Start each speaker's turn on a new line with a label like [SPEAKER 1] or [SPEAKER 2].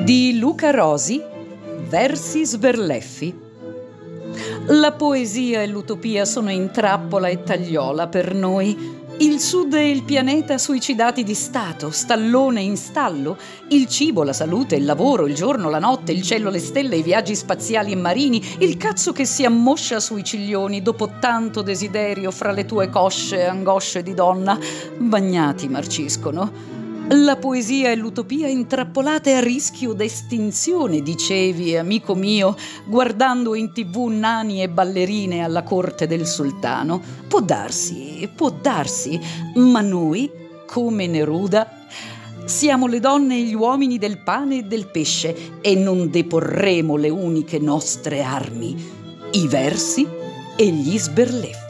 [SPEAKER 1] Di Luca Rosi, versi sberleffi. La poesia e l'utopia sono in trappola e tagliola per noi. Il sud e il pianeta suicidati di Stato, stallone in stallo, il cibo, la salute, il lavoro, il giorno, la notte, il cielo, le stelle, i viaggi spaziali e marini, il cazzo che si ammoscia sui ciglioni dopo tanto desiderio fra le tue cosce angosce di donna, bagnati marciscono. La poesia e l'utopia intrappolate a rischio d'estinzione, dicevi, amico mio, guardando in tv nani e ballerine alla corte del sultano. Può darsi, può darsi, ma noi, come Neruda, siamo le donne e gli uomini del pane e del pesce e non deporremo le uniche nostre armi, i versi e gli sberleffi.